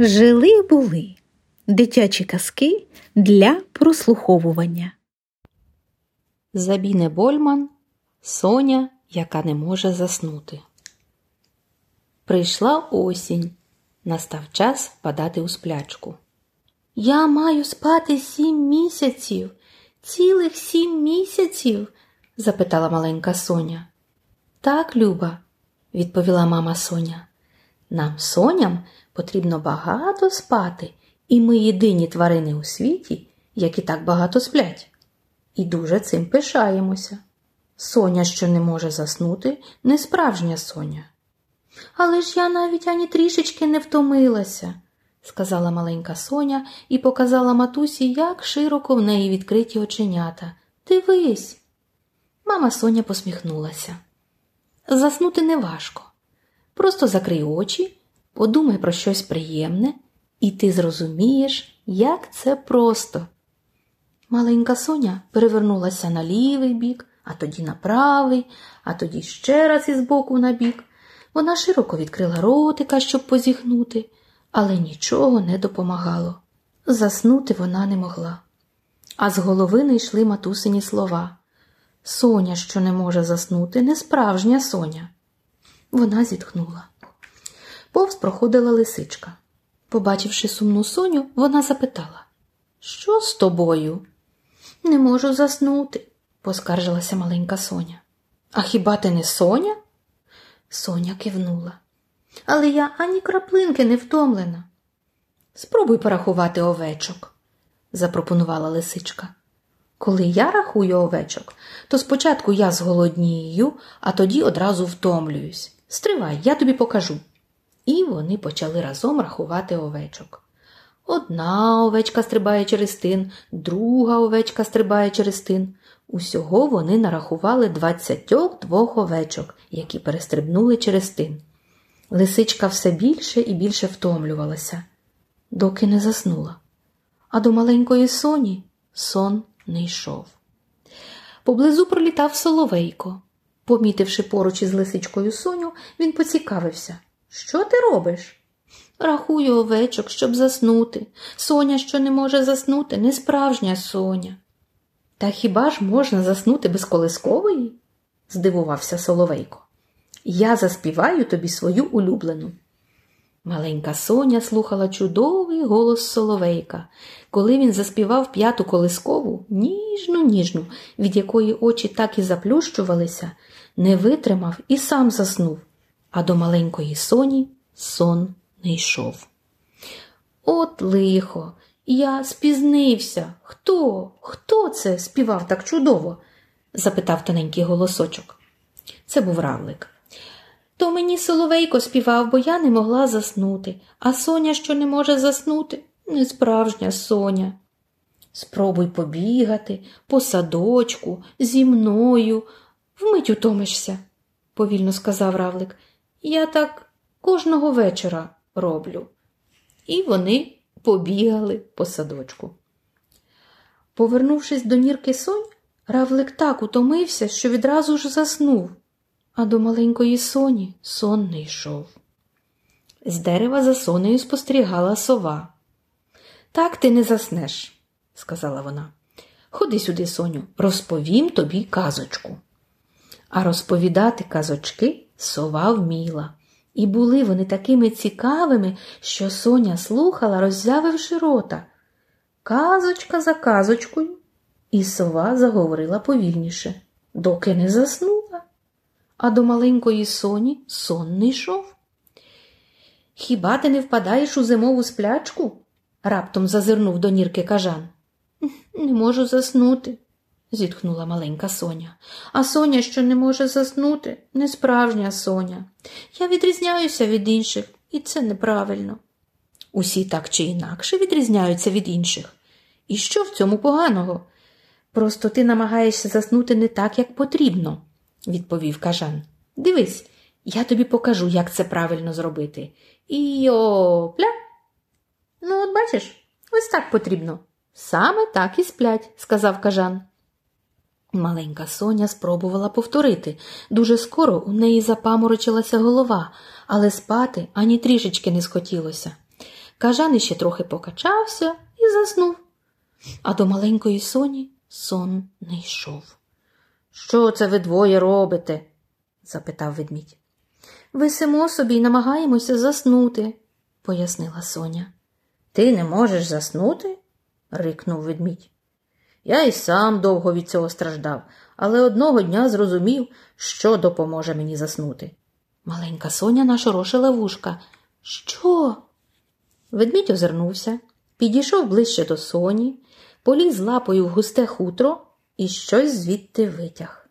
Жили були дитячі казки для прослуховування. Забіне Больман Соня, яка не може заснути. Прийшла осінь. Настав час впадати у сплячку. Я маю спати сім місяців, цілих сім місяців? запитала маленька Соня. Так, Люба, відповіла мама Соня. Нам, соням, потрібно багато спати, і ми єдині тварини у світі, які так багато сплять. І дуже цим пишаємося. Соня, що не може заснути, не справжня Соня. Але ж я навіть ані трішечки не втомилася, сказала маленька Соня і показала матусі, як широко в неї відкриті оченята. Дивись. Мама Соня посміхнулася. Заснути не важко. Просто закрий очі, подумай про щось приємне, і ти зрозумієш, як це просто. Маленька Соня перевернулася на лівий бік, а тоді на правий, а тоді ще раз із боку на бік. Вона широко відкрила ротика, щоб позіхнути, але нічого не допомагало. Заснути вона не могла. А з голови не йшли матусині слова. Соня, що не може заснути, не справжня Соня. Вона зітхнула. Повз проходила лисичка. Побачивши сумну Соню, вона запитала Що з тобою? Не можу заснути, поскаржилася маленька Соня. А хіба ти не Соня? Соня кивнула. Але я ані краплинки не втомлена. Спробуй порахувати овечок, запропонувала лисичка. Коли я рахую овечок, то спочатку я зголоднію, а тоді одразу втомлююсь. Стривай, я тобі покажу. І вони почали разом рахувати овечок. Одна овечка стрибає через тин, друга овечка стрибає через тин. Усього вони нарахували двадцятьох двох овечок, які перестрибнули через тин. Лисичка все більше і більше втомлювалася, доки не заснула. А до маленької соні сон не йшов. Поблизу пролітав соловейко. Помітивши поруч із лисичкою соню, він поцікавився Що ти робиш? Рахую овечок, щоб заснути. Соня, що не може заснути, не справжня соня. Та хіба ж можна заснути без колискової? здивувався Соловейко. Я заспіваю тобі свою улюблену. Маленька Соня слухала чудовий голос Соловейка, коли він заспівав п'яту колискову, ніжну, ніжну, від якої очі так і заплющувалися, не витримав і сам заснув, а до маленької соні сон не йшов. От лихо, я спізнився. Хто? Хто це співав так чудово? запитав тоненький голосочок. Це був равлик. То мені Соловейко співав, бо я не могла заснути, а Соня, що не може заснути, не справжня Соня. Спробуй побігати по садочку, зі мною, вмить утомишся, повільно сказав равлик. Я так кожного вечора роблю. І вони побігали по садочку. Повернувшись до нірки сонь, равлик так утомився, що відразу ж заснув, а до маленької соні сон не йшов. З дерева за сонею спостерігала сова. Так ти не заснеш, сказала вона. Ходи сюди, соню, розповім тобі казочку. А розповідати казочки сова вміла. І були вони такими цікавими, що Соня слухала, роззявивши рота. Казочка за казочкою, і сова заговорила повільніше, доки не заснула. А до маленької соні сон не йшов. Хіба ти не впадаєш у зимову сплячку? раптом зазирнув до нірки кажан. Не можу заснути, зітхнула маленька Соня. А Соня, що не може заснути, не справжня Соня. Я відрізняюся від інших, і це неправильно. Усі так чи інакше відрізняються від інших. І що в цьому поганого? Просто ти намагаєшся заснути не так, як потрібно, відповів кажан. Дивись, я тобі покажу, як це правильно зробити. І опля. Ну, от бачиш, ось так потрібно. Саме так і сплять, сказав кажан. Маленька Соня спробувала повторити. Дуже скоро у неї запаморочилася голова, але спати ані трішечки не схотілося. Кажан іще трохи покачався і заснув. А до маленької соні сон не йшов. Що це ви двоє робите? запитав ведмідь. Висимо собі й намагаємося заснути, пояснила Соня. Ти не можеш заснути? рикнув ведмідь. Я й сам довго від цього страждав, але одного дня зрозумів, що допоможе мені заснути. Маленька Соня нашорошила вушка. Що? Ведмідь озирнувся, підійшов ближче до соні, поліз лапою в густе хутро і щось звідти витяг.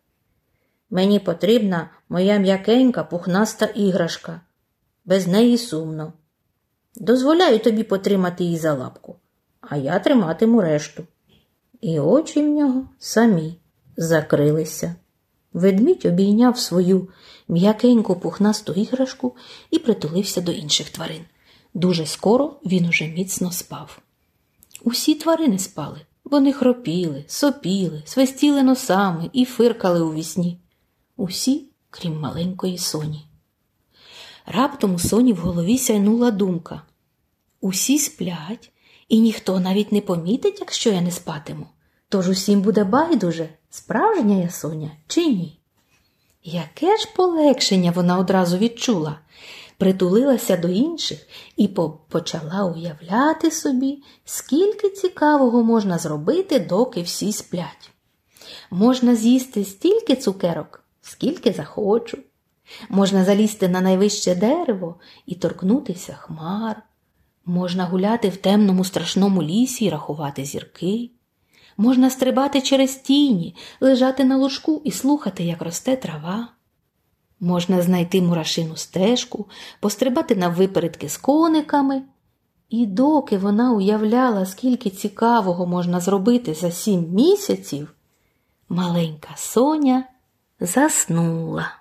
Мені потрібна моя м'якенька пухнаста іграшка. Без неї сумно. Дозволяю тобі потримати її за лапку, а я триматиму решту. І очі в нього самі закрилися. Ведмідь обійняв свою м'якеньку пухнасту іграшку і притулився до інших тварин. Дуже скоро він уже міцно спав. Усі тварини спали. Вони хропіли, сопіли, свистіли носами і фиркали у вісні. Усі, крім маленької соні. Раптом у соні в голові сяйнула думка. Усі сплять, і ніхто навіть не помітить, якщо я не спатиму. Тож усім буде байдуже, справжня я соня чи ні? Яке ж полегшення вона одразу відчула, притулилася до інших і почала уявляти собі, скільки цікавого можна зробити, доки всі сплять. Можна з'їсти стільки цукерок, скільки захочу. Можна залізти на найвище дерево і торкнутися хмар. Можна гуляти в темному страшному лісі і рахувати зірки. Можна стрибати через тіні, лежати на лужку і слухати, як росте трава. Можна знайти мурашину стежку, пострибати на випередки з кониками. І доки вона уявляла, скільки цікавого можна зробити за сім місяців, маленька соня заснула.